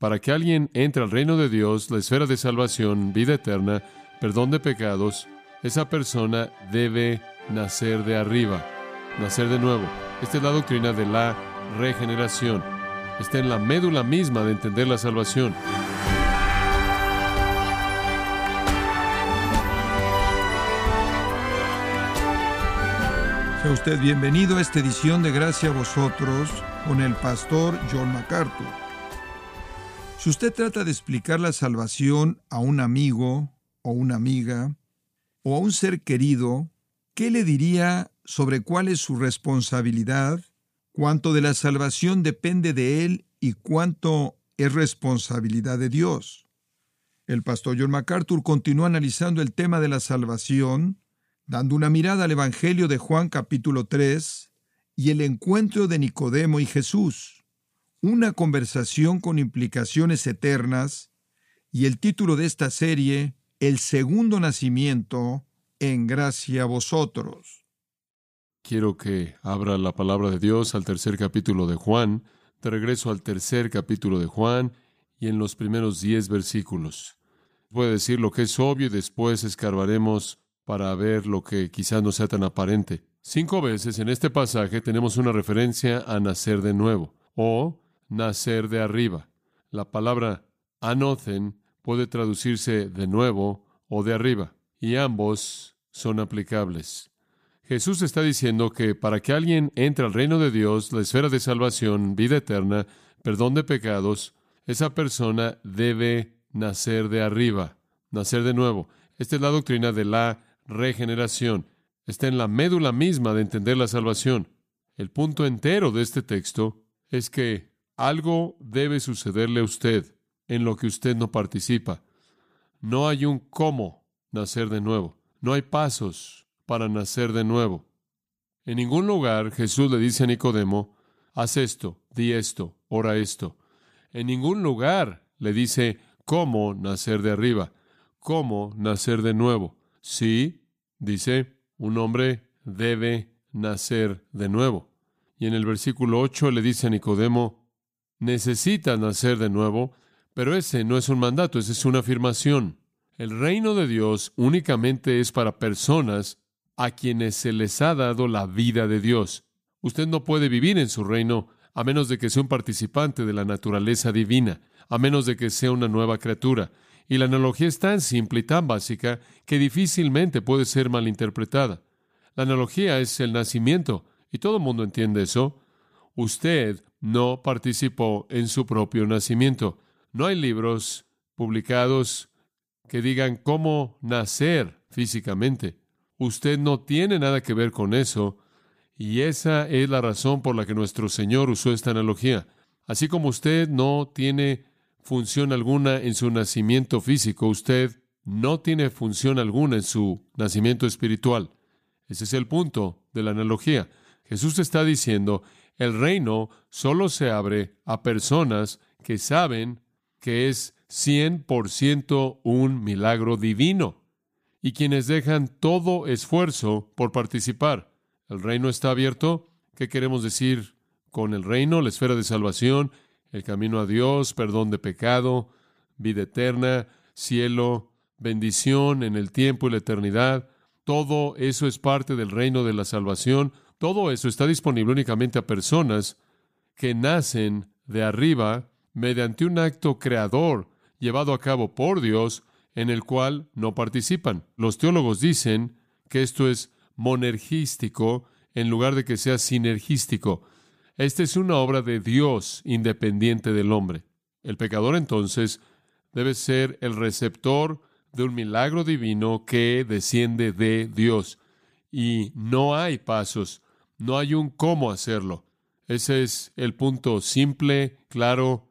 Para que alguien entre al reino de Dios, la esfera de salvación, vida eterna, perdón de pecados, esa persona debe nacer de arriba, nacer de nuevo. Esta es la doctrina de la regeneración. Está en la médula misma de entender la salvación. Sea usted bienvenido a esta edición de Gracia a vosotros con el pastor John MacArthur. Si usted trata de explicar la salvación a un amigo o una amiga o a un ser querido, ¿qué le diría sobre cuál es su responsabilidad, cuánto de la salvación depende de él y cuánto es responsabilidad de Dios? El pastor John MacArthur continúa analizando el tema de la salvación dando una mirada al Evangelio de Juan capítulo 3 y el encuentro de Nicodemo y Jesús, una conversación con implicaciones eternas, y el título de esta serie, El segundo nacimiento, en gracia a vosotros. Quiero que abra la palabra de Dios al tercer capítulo de Juan, de regreso al tercer capítulo de Juan y en los primeros diez versículos. Puede decir lo que es obvio y después escarbaremos para ver lo que quizás no sea tan aparente. Cinco veces en este pasaje tenemos una referencia a nacer de nuevo o nacer de arriba. La palabra anocen puede traducirse de nuevo o de arriba, y ambos son aplicables. Jesús está diciendo que para que alguien entre al reino de Dios, la esfera de salvación, vida eterna, perdón de pecados, esa persona debe nacer de arriba, nacer de nuevo. Esta es la doctrina de la regeneración. Está en la médula misma de entender la salvación. El punto entero de este texto es que algo debe sucederle a usted en lo que usted no participa. No hay un cómo nacer de nuevo. No hay pasos para nacer de nuevo. En ningún lugar Jesús le dice a Nicodemo, haz esto, di esto, ora esto. En ningún lugar le dice cómo nacer de arriba, cómo nacer de nuevo. Sí, Dice, un hombre debe nacer de nuevo. Y en el versículo 8 le dice a Nicodemo, necesita nacer de nuevo, pero ese no es un mandato, esa es una afirmación. El reino de Dios únicamente es para personas a quienes se les ha dado la vida de Dios. Usted no puede vivir en su reino a menos de que sea un participante de la naturaleza divina, a menos de que sea una nueva criatura. Y la analogía es tan simple y tan básica que difícilmente puede ser malinterpretada. La analogía es el nacimiento, y todo el mundo entiende eso. Usted no participó en su propio nacimiento. No hay libros publicados que digan cómo nacer físicamente. Usted no tiene nada que ver con eso, y esa es la razón por la que nuestro Señor usó esta analogía. Así como usted no tiene función alguna en su nacimiento físico, usted no tiene función alguna en su nacimiento espiritual. Ese es el punto de la analogía. Jesús está diciendo, el reino solo se abre a personas que saben que es 100% un milagro divino y quienes dejan todo esfuerzo por participar. El reino está abierto. ¿Qué queremos decir con el reino? La esfera de salvación el camino a Dios, perdón de pecado, vida eterna, cielo, bendición en el tiempo y la eternidad. Todo eso es parte del reino de la salvación. Todo eso está disponible únicamente a personas que nacen de arriba mediante un acto creador llevado a cabo por Dios en el cual no participan. Los teólogos dicen que esto es monergístico en lugar de que sea sinergístico. Esta es una obra de Dios independiente del hombre. El pecador entonces debe ser el receptor de un milagro divino que desciende de Dios. Y no hay pasos, no hay un cómo hacerlo. Ese es el punto simple, claro,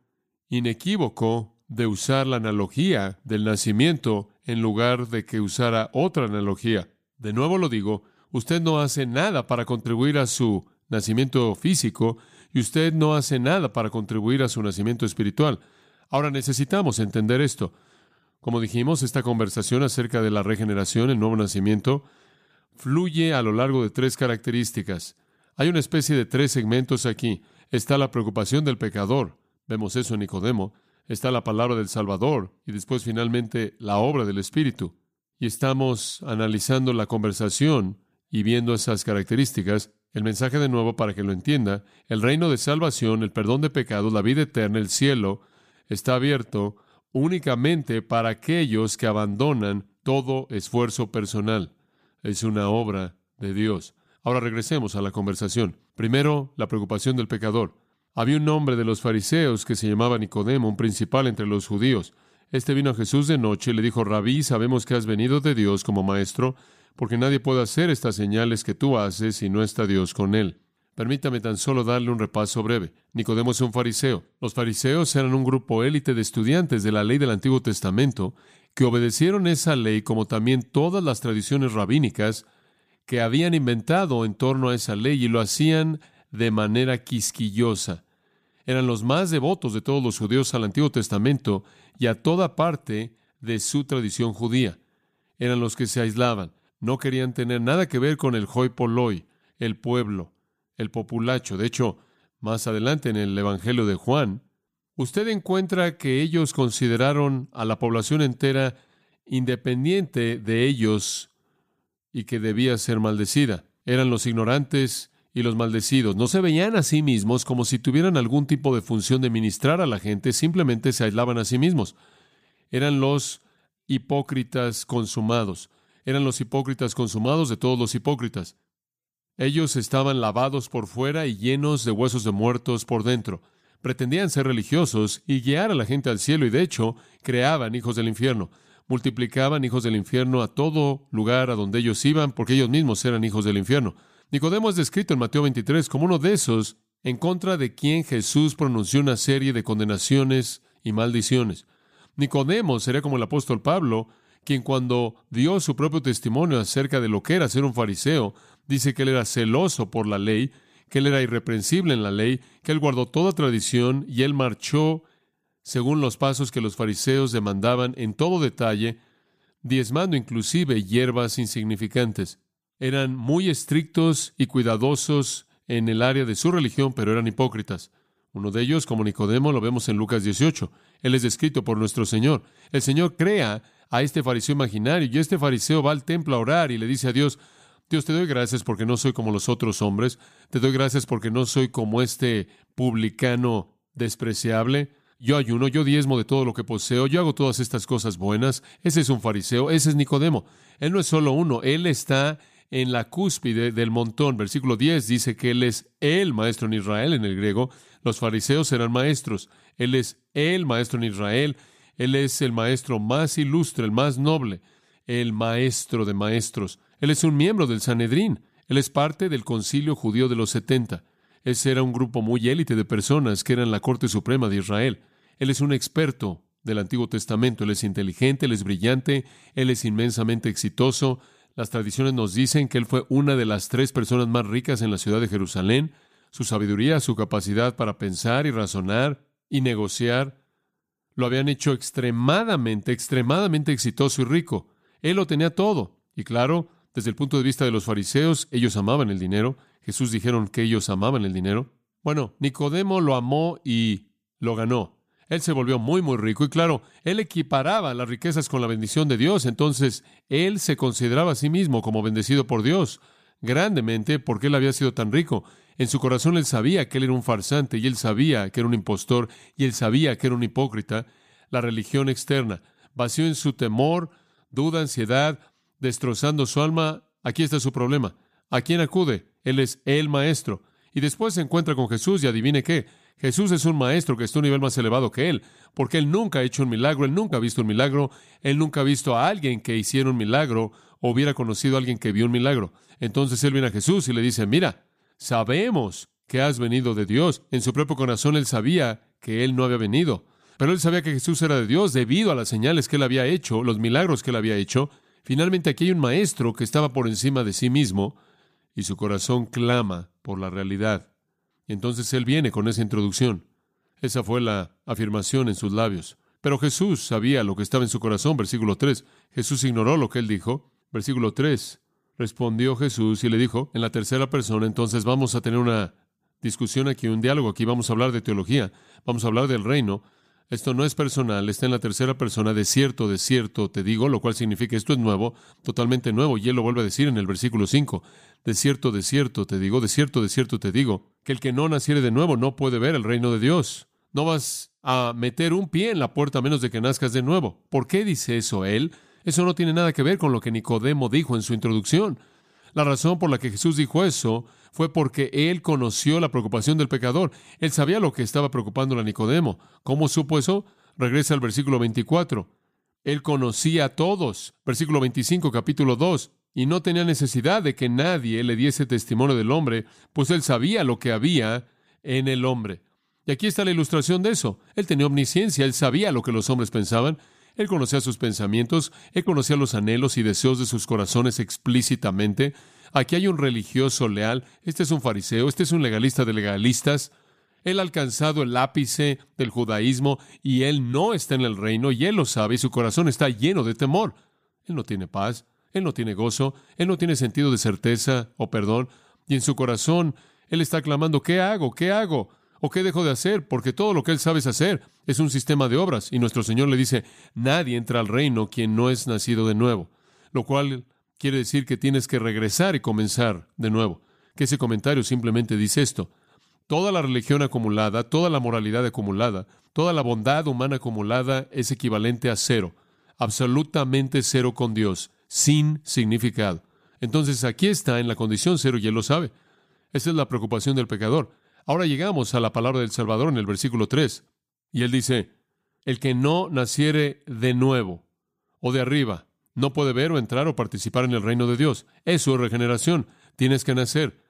inequívoco de usar la analogía del nacimiento en lugar de que usara otra analogía. De nuevo lo digo, usted no hace nada para contribuir a su nacimiento físico y usted no hace nada para contribuir a su nacimiento espiritual. Ahora necesitamos entender esto. Como dijimos, esta conversación acerca de la regeneración, el nuevo nacimiento, fluye a lo largo de tres características. Hay una especie de tres segmentos aquí. Está la preocupación del pecador. Vemos eso en Nicodemo. está la palabra del Salvador y después finalmente la obra del Espíritu. Y estamos analizando la conversación y viendo esas características, el mensaje de nuevo para que lo entienda, el reino de salvación, el perdón de pecados, la vida eterna, el cielo, está abierto únicamente para aquellos que abandonan todo esfuerzo personal. Es una obra de Dios. Ahora regresemos a la conversación. Primero, la preocupación del pecador. Había un hombre de los fariseos que se llamaba Nicodemo, un principal entre los judíos. Este vino a Jesús de noche y le dijo, Rabí, sabemos que has venido de Dios como maestro, porque nadie puede hacer estas señales que tú haces si no está Dios con él. Permítame tan solo darle un repaso breve. Nicodemo es un fariseo. Los fariseos eran un grupo élite de estudiantes de la ley del Antiguo Testamento que obedecieron esa ley como también todas las tradiciones rabínicas que habían inventado en torno a esa ley y lo hacían de manera quisquillosa. Eran los más devotos de todos los judíos al Antiguo Testamento y a toda parte de su tradición judía. Eran los que se aislaban, no querían tener nada que ver con el hoi polloi, el pueblo, el populacho. De hecho, más adelante en el Evangelio de Juan, usted encuentra que ellos consideraron a la población entera independiente de ellos y que debía ser maldecida. Eran los ignorantes y los maldecidos. No se veían a sí mismos como si tuvieran algún tipo de función de ministrar a la gente, simplemente se aislaban a sí mismos. Eran los hipócritas consumados. Eran los hipócritas consumados de todos los hipócritas. Ellos estaban lavados por fuera y llenos de huesos de muertos por dentro. Pretendían ser religiosos y guiar a la gente al cielo y de hecho creaban hijos del infierno multiplicaban hijos del infierno a todo lugar a donde ellos iban, porque ellos mismos eran hijos del infierno. Nicodemo es descrito en Mateo 23 como uno de esos en contra de quien Jesús pronunció una serie de condenaciones y maldiciones. Nicodemo sería como el apóstol Pablo, quien cuando dio su propio testimonio acerca de lo que era ser un fariseo, dice que él era celoso por la ley, que él era irreprensible en la ley, que él guardó toda tradición y él marchó según los pasos que los fariseos demandaban en todo detalle, diezmando inclusive hierbas insignificantes. Eran muy estrictos y cuidadosos en el área de su religión, pero eran hipócritas. Uno de ellos, como Nicodemo, lo vemos en Lucas 18. Él es descrito por nuestro Señor. El Señor crea a este fariseo imaginario y este fariseo va al templo a orar y le dice a Dios, Dios, te doy gracias porque no soy como los otros hombres, te doy gracias porque no soy como este publicano despreciable, yo ayuno, yo diezmo de todo lo que poseo, yo hago todas estas cosas buenas. Ese es un fariseo, ese es Nicodemo. Él no es solo uno, él está en la cúspide del montón. Versículo 10 dice que él es el maestro en Israel en el griego. Los fariseos eran maestros. Él es el maestro en Israel. Él es el maestro más ilustre, el más noble, el maestro de maestros. Él es un miembro del Sanedrín. Él es parte del concilio judío de los setenta. Ese era un grupo muy élite de personas que eran la Corte Suprema de Israel. Él es un experto del Antiguo Testamento, Él es inteligente, Él es brillante, Él es inmensamente exitoso. Las tradiciones nos dicen que Él fue una de las tres personas más ricas en la ciudad de Jerusalén. Su sabiduría, su capacidad para pensar y razonar y negociar, lo habían hecho extremadamente, extremadamente exitoso y rico. Él lo tenía todo. Y claro, desde el punto de vista de los fariseos, ellos amaban el dinero. Jesús dijeron que ellos amaban el dinero. Bueno, Nicodemo lo amó y lo ganó. Él se volvió muy, muy rico y claro, él equiparaba las riquezas con la bendición de Dios, entonces él se consideraba a sí mismo como bendecido por Dios grandemente porque él había sido tan rico. En su corazón él sabía que él era un farsante y él sabía que era un impostor y él sabía que era un hipócrita. La religión externa vació en su temor, duda, ansiedad, destrozando su alma. Aquí está su problema. ¿A quién acude? Él es el maestro. Y después se encuentra con Jesús y adivine qué. Jesús es un maestro que está a un nivel más elevado que él, porque él nunca ha hecho un milagro, él nunca ha visto un milagro, él nunca ha visto a alguien que hiciera un milagro o hubiera conocido a alguien que vio un milagro. Entonces él viene a Jesús y le dice, mira, sabemos que has venido de Dios. En su propio corazón él sabía que él no había venido, pero él sabía que Jesús era de Dios debido a las señales que él había hecho, los milagros que él había hecho. Finalmente aquí hay un maestro que estaba por encima de sí mismo y su corazón clama por la realidad. Y entonces él viene con esa introducción. Esa fue la afirmación en sus labios. Pero Jesús sabía lo que estaba en su corazón, versículo 3. Jesús ignoró lo que él dijo. Versículo 3. Respondió Jesús y le dijo, en la tercera persona, entonces vamos a tener una discusión aquí, un diálogo aquí, vamos a hablar de teología, vamos a hablar del reino. Esto no es personal, está en la tercera persona, de cierto, de cierto, te digo, lo cual significa esto es nuevo, totalmente nuevo, y él lo vuelve a decir en el versículo 5, de cierto, de cierto, te digo, de cierto, de cierto, te digo, que el que no naciere de nuevo no puede ver el reino de Dios. No vas a meter un pie en la puerta a menos de que nazcas de nuevo. ¿Por qué dice eso él? Eso no tiene nada que ver con lo que Nicodemo dijo en su introducción. La razón por la que Jesús dijo eso fue porque él conoció la preocupación del pecador. Él sabía lo que estaba preocupando a Nicodemo. ¿Cómo supo eso? Regresa al versículo 24. Él conocía a todos. Versículo 25, capítulo 2. Y no tenía necesidad de que nadie le diese testimonio del hombre, pues él sabía lo que había en el hombre. Y aquí está la ilustración de eso. Él tenía omnisciencia, él sabía lo que los hombres pensaban, él conocía sus pensamientos, él conocía los anhelos y deseos de sus corazones explícitamente. Aquí hay un religioso leal, este es un fariseo, este es un legalista de legalistas. Él ha alcanzado el ápice del judaísmo y él no está en el reino y él lo sabe y su corazón está lleno de temor. Él no tiene paz, él no tiene gozo, él no tiene sentido de certeza o perdón y en su corazón él está clamando, ¿qué hago? ¿Qué hago? ¿O qué dejo de hacer? Porque todo lo que él sabe hacer es un sistema de obras y nuestro Señor le dice, nadie entra al reino quien no es nacido de nuevo, lo cual quiere decir que tienes que regresar y comenzar de nuevo. Que ese comentario simplemente dice esto. Toda la religión acumulada, toda la moralidad acumulada, toda la bondad humana acumulada es equivalente a cero, absolutamente cero con Dios, sin significado. Entonces aquí está en la condición cero y él lo sabe. Esa es la preocupación del pecador. Ahora llegamos a la palabra del Salvador en el versículo 3. Y él dice, el que no naciere de nuevo o de arriba, no puede ver o entrar o participar en el reino de Dios. Eso es regeneración. Tienes que nacer.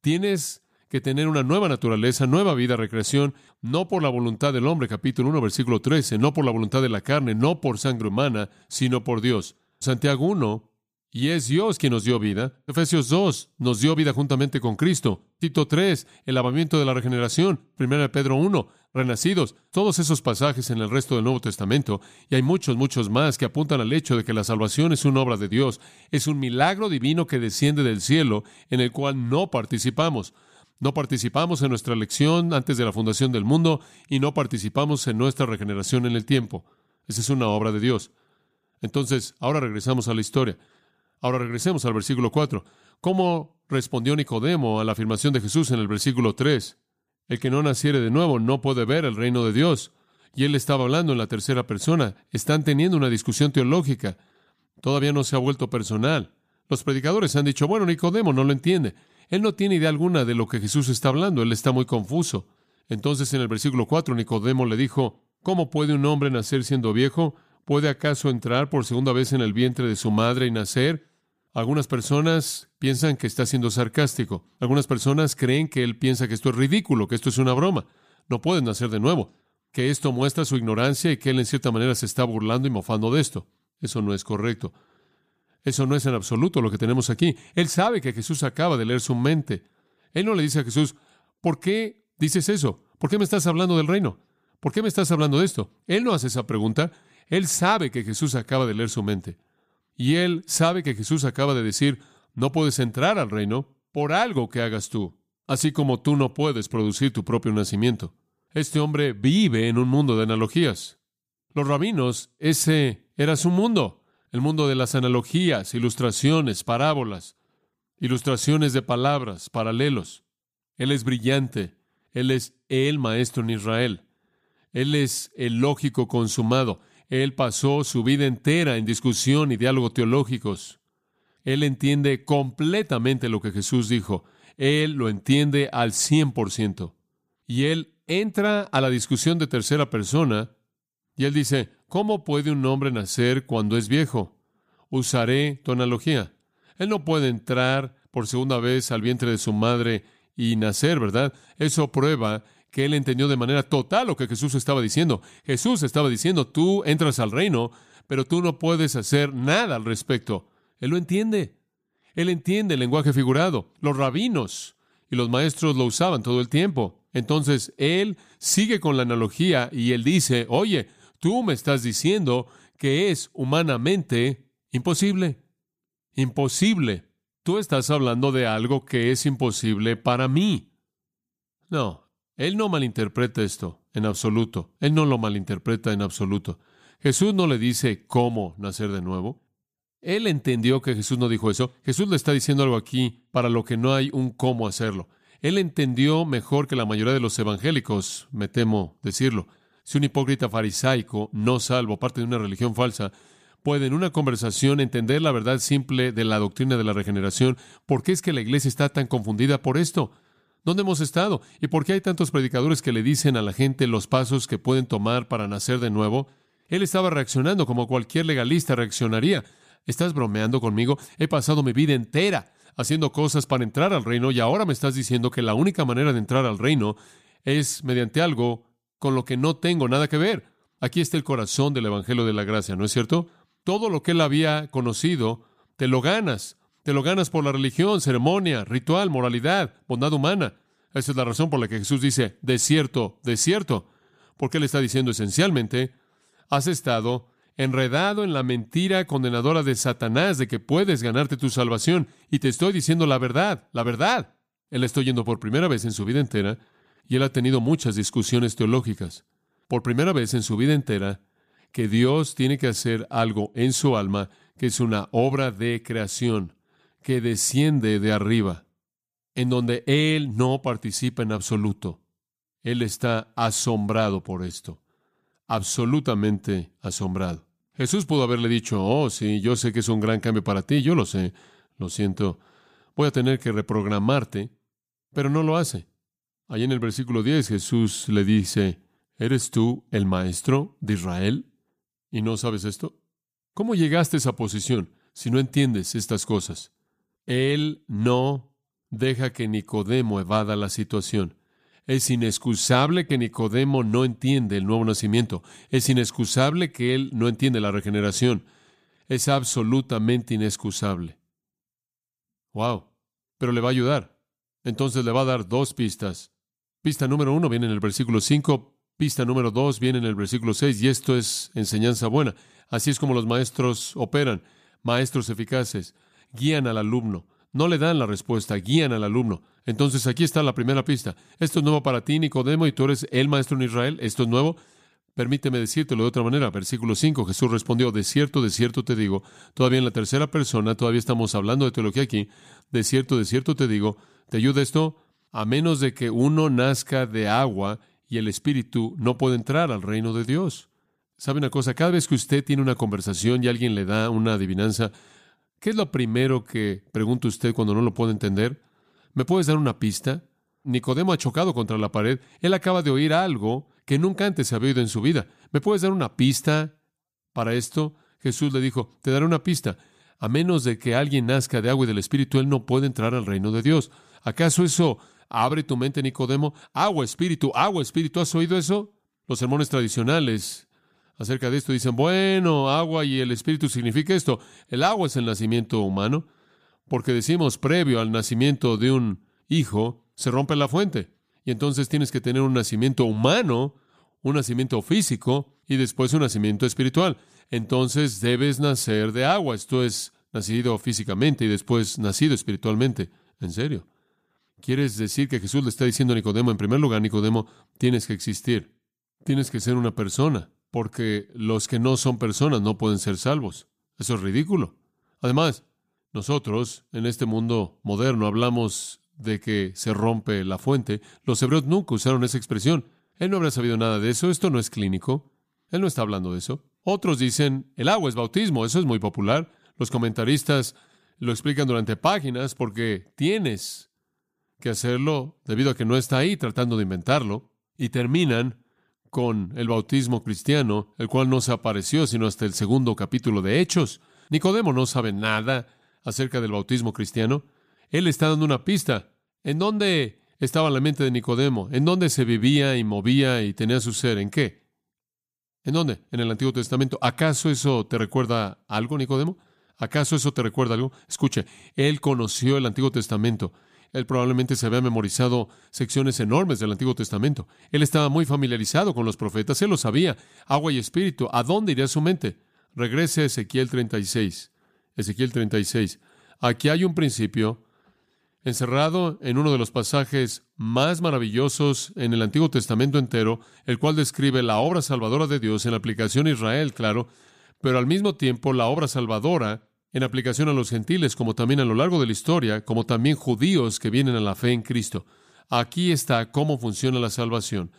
Tienes que tener una nueva naturaleza, nueva vida, recreación, no por la voluntad del hombre, capítulo 1, versículo 13, no por la voluntad de la carne, no por sangre humana, sino por Dios. Santiago 1 y es Dios quien nos dio vida. Efesios 2 nos dio vida juntamente con Cristo. Tito 3, el lavamiento de la regeneración. 1 Pedro 1, renacidos. Todos esos pasajes en el resto del Nuevo Testamento. Y hay muchos, muchos más que apuntan al hecho de que la salvación es una obra de Dios. Es un milagro divino que desciende del cielo en el cual no participamos. No participamos en nuestra elección antes de la fundación del mundo y no participamos en nuestra regeneración en el tiempo. Esa es una obra de Dios. Entonces, ahora regresamos a la historia. Ahora regresemos al versículo 4. ¿Cómo respondió Nicodemo a la afirmación de Jesús en el versículo 3? El que no naciere de nuevo no puede ver el reino de Dios. Y él estaba hablando en la tercera persona. Están teniendo una discusión teológica. Todavía no se ha vuelto personal. Los predicadores han dicho, bueno, Nicodemo no lo entiende. Él no tiene idea alguna de lo que Jesús está hablando. Él está muy confuso. Entonces en el versículo 4 Nicodemo le dijo, ¿cómo puede un hombre nacer siendo viejo? ¿Puede acaso entrar por segunda vez en el vientre de su madre y nacer? Algunas personas piensan que está siendo sarcástico. Algunas personas creen que él piensa que esto es ridículo, que esto es una broma. No pueden nacer de nuevo. Que esto muestra su ignorancia y que él en cierta manera se está burlando y mofando de esto. Eso no es correcto. Eso no es en absoluto lo que tenemos aquí. Él sabe que Jesús acaba de leer su mente. Él no le dice a Jesús, ¿por qué dices eso? ¿Por qué me estás hablando del reino? ¿Por qué me estás hablando de esto? Él no hace esa pregunta. Él sabe que Jesús acaba de leer su mente. Y él sabe que Jesús acaba de decir, no puedes entrar al reino por algo que hagas tú, así como tú no puedes producir tu propio nacimiento. Este hombre vive en un mundo de analogías. Los rabinos, ese era su mundo, el mundo de las analogías, ilustraciones, parábolas, ilustraciones de palabras, paralelos. Él es brillante, él es el maestro en Israel, él es el lógico consumado, él pasó su vida entera en discusión y diálogo teológicos. Él entiende completamente lo que Jesús dijo. Él lo entiende al cien por ciento. Y él entra a la discusión de tercera persona y él dice, ¿cómo puede un hombre nacer cuando es viejo? Usaré tu analogía. Él no puede entrar por segunda vez al vientre de su madre y nacer, ¿verdad? Eso prueba que él entendió de manera total lo que Jesús estaba diciendo. Jesús estaba diciendo, tú entras al reino, pero tú no puedes hacer nada al respecto. Él lo entiende. Él entiende el lenguaje figurado. Los rabinos y los maestros lo usaban todo el tiempo. Entonces, él sigue con la analogía y él dice, oye, tú me estás diciendo que es humanamente imposible. Imposible. Tú estás hablando de algo que es imposible para mí. No, Él no malinterpreta esto en absoluto. Él no lo malinterpreta en absoluto. Jesús no le dice cómo nacer de nuevo. Él entendió que Jesús no dijo eso. Jesús le está diciendo algo aquí para lo que no hay un cómo hacerlo. Él entendió mejor que la mayoría de los evangélicos, me temo decirlo. Si un hipócrita farisaico, no salvo, parte de una religión falsa, puede en una conversación entender la verdad simple de la doctrina de la regeneración, ¿por qué es que la iglesia está tan confundida por esto? ¿Dónde hemos estado? ¿Y por qué hay tantos predicadores que le dicen a la gente los pasos que pueden tomar para nacer de nuevo? Él estaba reaccionando como cualquier legalista reaccionaría. ¿Estás bromeando conmigo? He pasado mi vida entera haciendo cosas para entrar al reino y ahora me estás diciendo que la única manera de entrar al reino es mediante algo con lo que no tengo nada que ver. Aquí está el corazón del Evangelio de la Gracia, ¿no es cierto? Todo lo que él había conocido, te lo ganas. Te lo ganas por la religión, ceremonia, ritual, moralidad, bondad humana. Esa es la razón por la que Jesús dice, desierto, desierto. Porque él está diciendo esencialmente, has estado enredado en la mentira condenadora de Satanás de que puedes ganarte tu salvación. Y te estoy diciendo la verdad, la verdad. Él está yendo por primera vez en su vida entera y él ha tenido muchas discusiones teológicas. Por primera vez en su vida entera, que Dios tiene que hacer algo en su alma que es una obra de creación, que desciende de arriba, en donde Él no participa en absoluto. Él está asombrado por esto, absolutamente asombrado. Jesús pudo haberle dicho, oh, sí, yo sé que es un gran cambio para ti, yo lo sé, lo siento, voy a tener que reprogramarte, pero no lo hace. Allí en el versículo 10 Jesús le dice, ¿eres tú el maestro de Israel y no sabes esto? ¿Cómo llegaste a esa posición si no entiendes estas cosas? Él no deja que Nicodemo evada la situación. Es inexcusable que Nicodemo no entiende el nuevo nacimiento. Es inexcusable que él no entiende la regeneración. Es absolutamente inexcusable. Wow. Pero le va a ayudar. Entonces le va a dar dos pistas. Pista número uno viene en el versículo 5, pista número dos viene en el versículo 6, y esto es enseñanza buena. Así es como los maestros operan. Maestros eficaces guían al alumno no le dan la respuesta, guían al alumno. Entonces aquí está la primera pista. Esto es nuevo para ti, Nicodemo, y tú eres el maestro en Israel. Esto es nuevo. Permíteme decírtelo de otra manera. Versículo 5, Jesús respondió, de cierto, de cierto te digo, todavía en la tercera persona, todavía estamos hablando de teología aquí, de cierto, de cierto te digo, ¿te ayuda esto? A menos de que uno nazca de agua y el Espíritu no puede entrar al reino de Dios. ¿Sabe una cosa? Cada vez que usted tiene una conversación y alguien le da una adivinanza, ¿Qué es lo primero que pregunta usted cuando no lo puede entender? ¿Me puedes dar una pista? Nicodemo ha chocado contra la pared. Él acaba de oír algo que nunca antes había oído en su vida. ¿Me puedes dar una pista para esto? Jesús le dijo, te daré una pista. A menos de que alguien nazca de agua y del Espíritu, él no puede entrar al reino de Dios. ¿Acaso eso abre tu mente, Nicodemo? Agua, Espíritu, agua, Espíritu. ¿Has oído eso? Los sermones tradicionales acerca de esto. Dicen, bueno, agua y el espíritu significa esto. El agua es el nacimiento humano, porque decimos previo al nacimiento de un hijo, se rompe la fuente. Y entonces tienes que tener un nacimiento humano, un nacimiento físico y después un nacimiento espiritual. Entonces debes nacer de agua. Esto es nacido físicamente y después nacido espiritualmente. En serio. ¿Quieres decir que Jesús le está diciendo a Nicodemo, en primer lugar, Nicodemo, tienes que existir, tienes que ser una persona, porque los que no son personas no pueden ser salvos. Eso es ridículo. Además, nosotros en este mundo moderno hablamos de que se rompe la fuente. Los hebreos nunca usaron esa expresión. Él no habría sabido nada de eso. Esto no es clínico. Él no está hablando de eso. Otros dicen, el agua es bautismo. Eso es muy popular. Los comentaristas lo explican durante páginas porque tienes que hacerlo debido a que no está ahí tratando de inventarlo. Y terminan con el bautismo cristiano, el cual no se apareció sino hasta el segundo capítulo de Hechos. Nicodemo no sabe nada acerca del bautismo cristiano. Él está dando una pista. ¿En dónde estaba la mente de Nicodemo? ¿En dónde se vivía y movía y tenía su ser? ¿En qué? ¿En dónde? En el Antiguo Testamento. ¿Acaso eso te recuerda algo, Nicodemo? ¿Acaso eso te recuerda algo? Escuche, él conoció el Antiguo Testamento. Él probablemente se había memorizado secciones enormes del Antiguo Testamento. Él estaba muy familiarizado con los profetas, él lo sabía. Agua y espíritu, ¿a dónde iría su mente? Regrese a Ezequiel 36. Ezequiel 36. Aquí hay un principio encerrado en uno de los pasajes más maravillosos en el Antiguo Testamento entero, el cual describe la obra salvadora de Dios en aplicación a Israel, claro, pero al mismo tiempo la obra salvadora en aplicación a los gentiles, como también a lo largo de la historia, como también judíos que vienen a la fe en Cristo. Aquí está cómo funciona la salvación.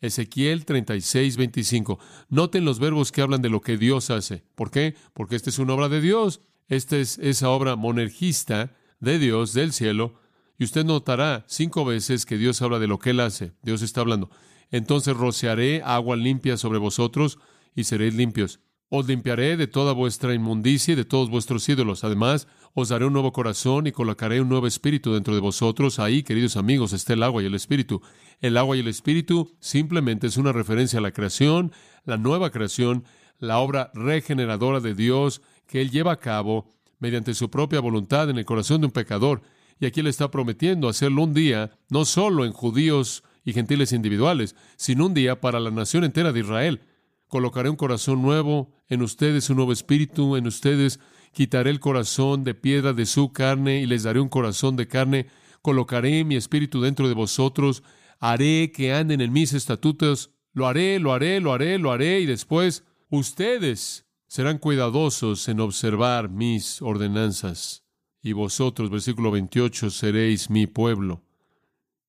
Ezequiel 36, 25. Noten los verbos que hablan de lo que Dios hace. ¿Por qué? Porque esta es una obra de Dios. Esta es esa obra monergista de Dios del cielo. Y usted notará cinco veces que Dios habla de lo que Él hace. Dios está hablando. Entonces rociaré agua limpia sobre vosotros y seréis limpios. Os limpiaré de toda vuestra inmundicia y de todos vuestros ídolos. Además, os daré un nuevo corazón y colocaré un nuevo espíritu dentro de vosotros. Ahí, queridos amigos, está el agua y el espíritu. El agua y el espíritu simplemente es una referencia a la creación, la nueva creación, la obra regeneradora de Dios que Él lleva a cabo mediante su propia voluntad en el corazón de un pecador. Y aquí Él está prometiendo hacerlo un día, no solo en judíos y gentiles individuales, sino un día para la nación entera de Israel. Colocaré un corazón nuevo en ustedes, un nuevo espíritu en ustedes. Quitaré el corazón de piedra de su carne y les daré un corazón de carne. Colocaré mi espíritu dentro de vosotros. Haré que anden en mis estatutos. Lo haré, lo haré, lo haré, lo haré. Y después ustedes serán cuidadosos en observar mis ordenanzas. Y vosotros, versículo 28, seréis mi pueblo.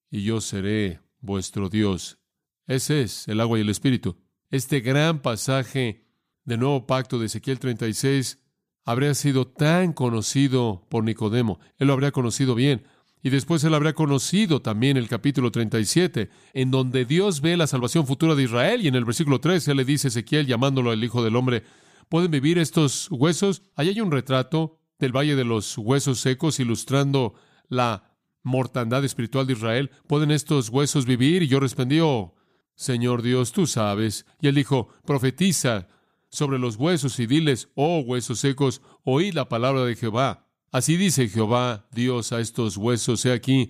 Y yo seré vuestro Dios. Ese es el agua y el espíritu. Este gran pasaje del nuevo pacto de Ezequiel 36 habría sido tan conocido por Nicodemo. Él lo habría conocido bien. Y después él habría conocido también el capítulo 37, en donde Dios ve la salvación futura de Israel. Y en el versículo 13 él le dice a Ezequiel, llamándolo el Hijo del Hombre, ¿pueden vivir estos huesos? Allí hay un retrato del Valle de los Huesos Secos, ilustrando la mortandad espiritual de Israel. ¿Pueden estos huesos vivir? Y yo respondí, oh, Señor Dios, tú sabes. Y él dijo, profetiza sobre los huesos y diles, oh huesos secos, oíd la palabra de Jehová. Así dice Jehová, Dios, a estos huesos, he aquí,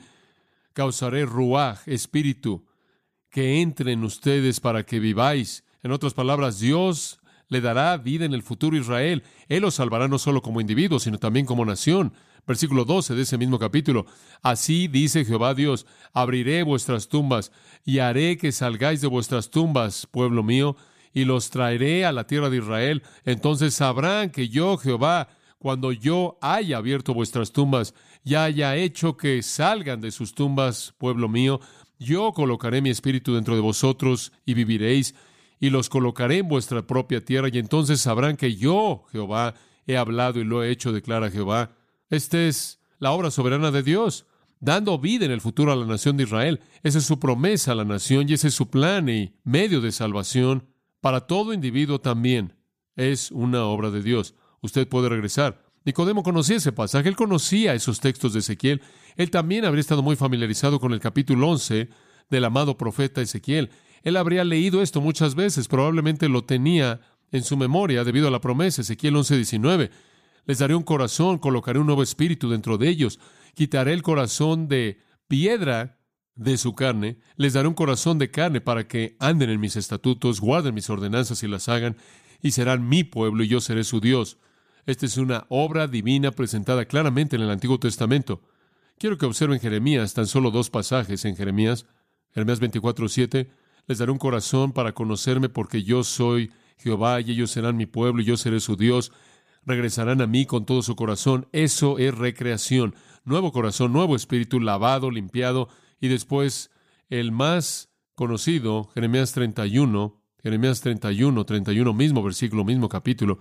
causaré ruaj, espíritu, que entre en ustedes para que viváis. En otras palabras, Dios le dará vida en el futuro Israel. Él los salvará no solo como individuos, sino también como nación. Versículo 12 de ese mismo capítulo. Así dice Jehová Dios, abriré vuestras tumbas y haré que salgáis de vuestras tumbas, pueblo mío, y los traeré a la tierra de Israel. Entonces sabrán que yo, Jehová, cuando yo haya abierto vuestras tumbas y haya hecho que salgan de sus tumbas, pueblo mío, yo colocaré mi espíritu dentro de vosotros y viviréis, y los colocaré en vuestra propia tierra, y entonces sabrán que yo, Jehová, he hablado y lo he hecho, declara Jehová. Esta es la obra soberana de Dios, dando vida en el futuro a la nación de Israel. Esa es su promesa a la nación y ese es su plan y medio de salvación para todo individuo también. Es una obra de Dios. Usted puede regresar. Nicodemo conocía ese pasaje, él conocía esos textos de Ezequiel. Él también habría estado muy familiarizado con el capítulo 11 del amado profeta Ezequiel. Él habría leído esto muchas veces, probablemente lo tenía en su memoria debido a la promesa, Ezequiel 11:19. Les daré un corazón, colocaré un nuevo espíritu dentro de ellos. Quitaré el corazón de piedra de su carne, les daré un corazón de carne para que anden en mis estatutos, guarden mis ordenanzas y las hagan, y serán mi pueblo y yo seré su Dios. Esta es una obra divina presentada claramente en el Antiguo Testamento. Quiero que observen Jeremías, tan solo dos pasajes en Jeremías. Jeremías 24:7. Les daré un corazón para conocerme porque yo soy Jehová y ellos serán mi pueblo y yo seré su Dios regresarán a mí con todo su corazón. Eso es recreación. Nuevo corazón, nuevo espíritu, lavado, limpiado. Y después el más conocido, Jeremías 31, Jeremías 31, 31, mismo versículo, mismo capítulo.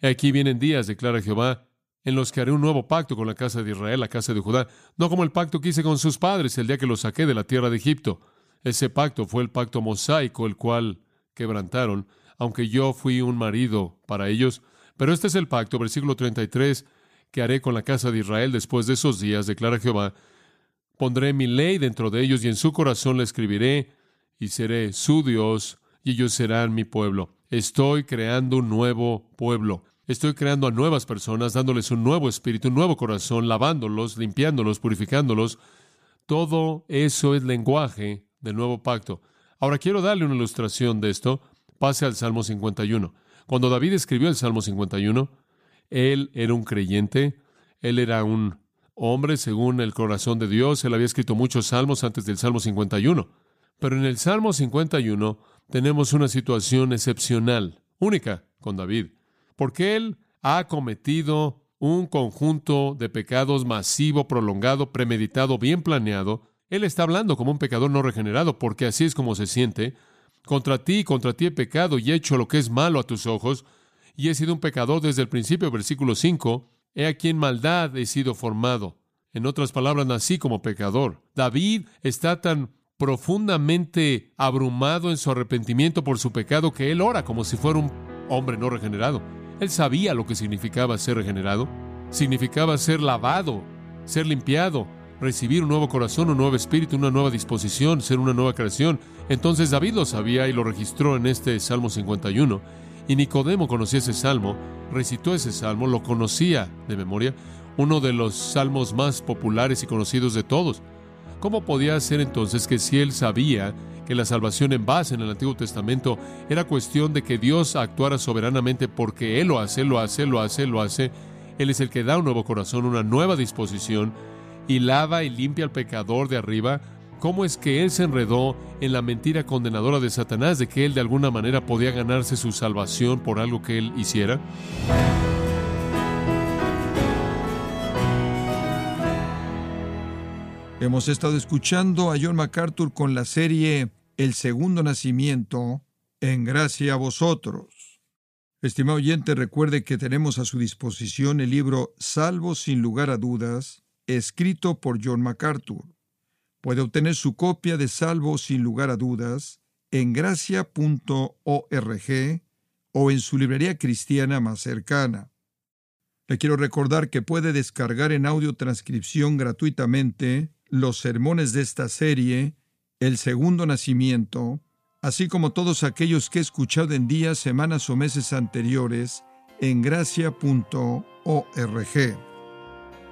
Aquí vienen días, declara Jehová, en los que haré un nuevo pacto con la casa de Israel, la casa de Judá, no como el pacto que hice con sus padres el día que los saqué de la tierra de Egipto. Ese pacto fue el pacto mosaico, el cual quebrantaron, aunque yo fui un marido para ellos, pero este es el pacto, versículo 33, que haré con la casa de Israel después de esos días, declara Jehová. Pondré mi ley dentro de ellos y en su corazón la escribiré y seré su Dios y ellos serán mi pueblo. Estoy creando un nuevo pueblo. Estoy creando a nuevas personas, dándoles un nuevo espíritu, un nuevo corazón, lavándolos, limpiándolos, purificándolos. Todo eso es lenguaje del nuevo pacto. Ahora quiero darle una ilustración de esto. Pase al Salmo 51. Cuando David escribió el Salmo 51, él era un creyente, él era un hombre según el corazón de Dios. Él había escrito muchos salmos antes del Salmo 51. Pero en el Salmo 51 tenemos una situación excepcional, única con David, porque él ha cometido un conjunto de pecados masivo, prolongado, premeditado, bien planeado. Él está hablando como un pecador no regenerado, porque así es como se siente. Contra ti, contra ti he pecado y he hecho lo que es malo a tus ojos, y he sido un pecador desde el principio, versículo 5. He aquí en maldad he sido formado. En otras palabras, nací como pecador. David está tan profundamente abrumado en su arrepentimiento por su pecado que él ora como si fuera un hombre no regenerado. Él sabía lo que significaba ser regenerado. Significaba ser lavado, ser limpiado, recibir un nuevo corazón, un nuevo espíritu, una nueva disposición, ser una nueva creación. Entonces David lo sabía y lo registró en este Salmo 51. Y Nicodemo conocía ese salmo, recitó ese salmo, lo conocía de memoria, uno de los salmos más populares y conocidos de todos. ¿Cómo podía ser entonces que si él sabía que la salvación en base en el Antiguo Testamento era cuestión de que Dios actuara soberanamente porque Él lo hace, lo hace, lo hace, lo hace, Él es el que da un nuevo corazón, una nueva disposición y lava y limpia al pecador de arriba? ¿Cómo es que Él se enredó en la mentira condenadora de Satanás de que Él de alguna manera podía ganarse su salvación por algo que Él hiciera? Hemos estado escuchando a John MacArthur con la serie El Segundo Nacimiento, en gracia a vosotros. Estimado oyente, recuerde que tenemos a su disposición el libro Salvo sin lugar a dudas, escrito por John MacArthur. Puede obtener su copia de Salvo sin lugar a dudas en gracia.org o en su librería cristiana más cercana. Le quiero recordar que puede descargar en audio transcripción gratuitamente los sermones de esta serie, el segundo nacimiento, así como todos aquellos que he escuchado en días, semanas o meses anteriores en gracia.org.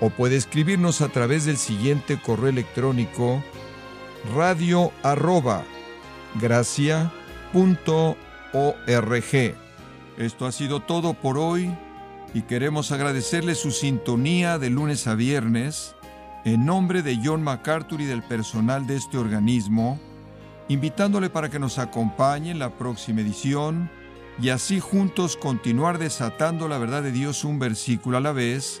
O puede escribirnos a través del siguiente correo electrónico radio arroba Esto ha sido todo por hoy y queremos agradecerle su sintonía de lunes a viernes. En nombre de John MacArthur y del personal de este organismo, invitándole para que nos acompañe en la próxima edición y así juntos continuar desatando la verdad de Dios un versículo a la vez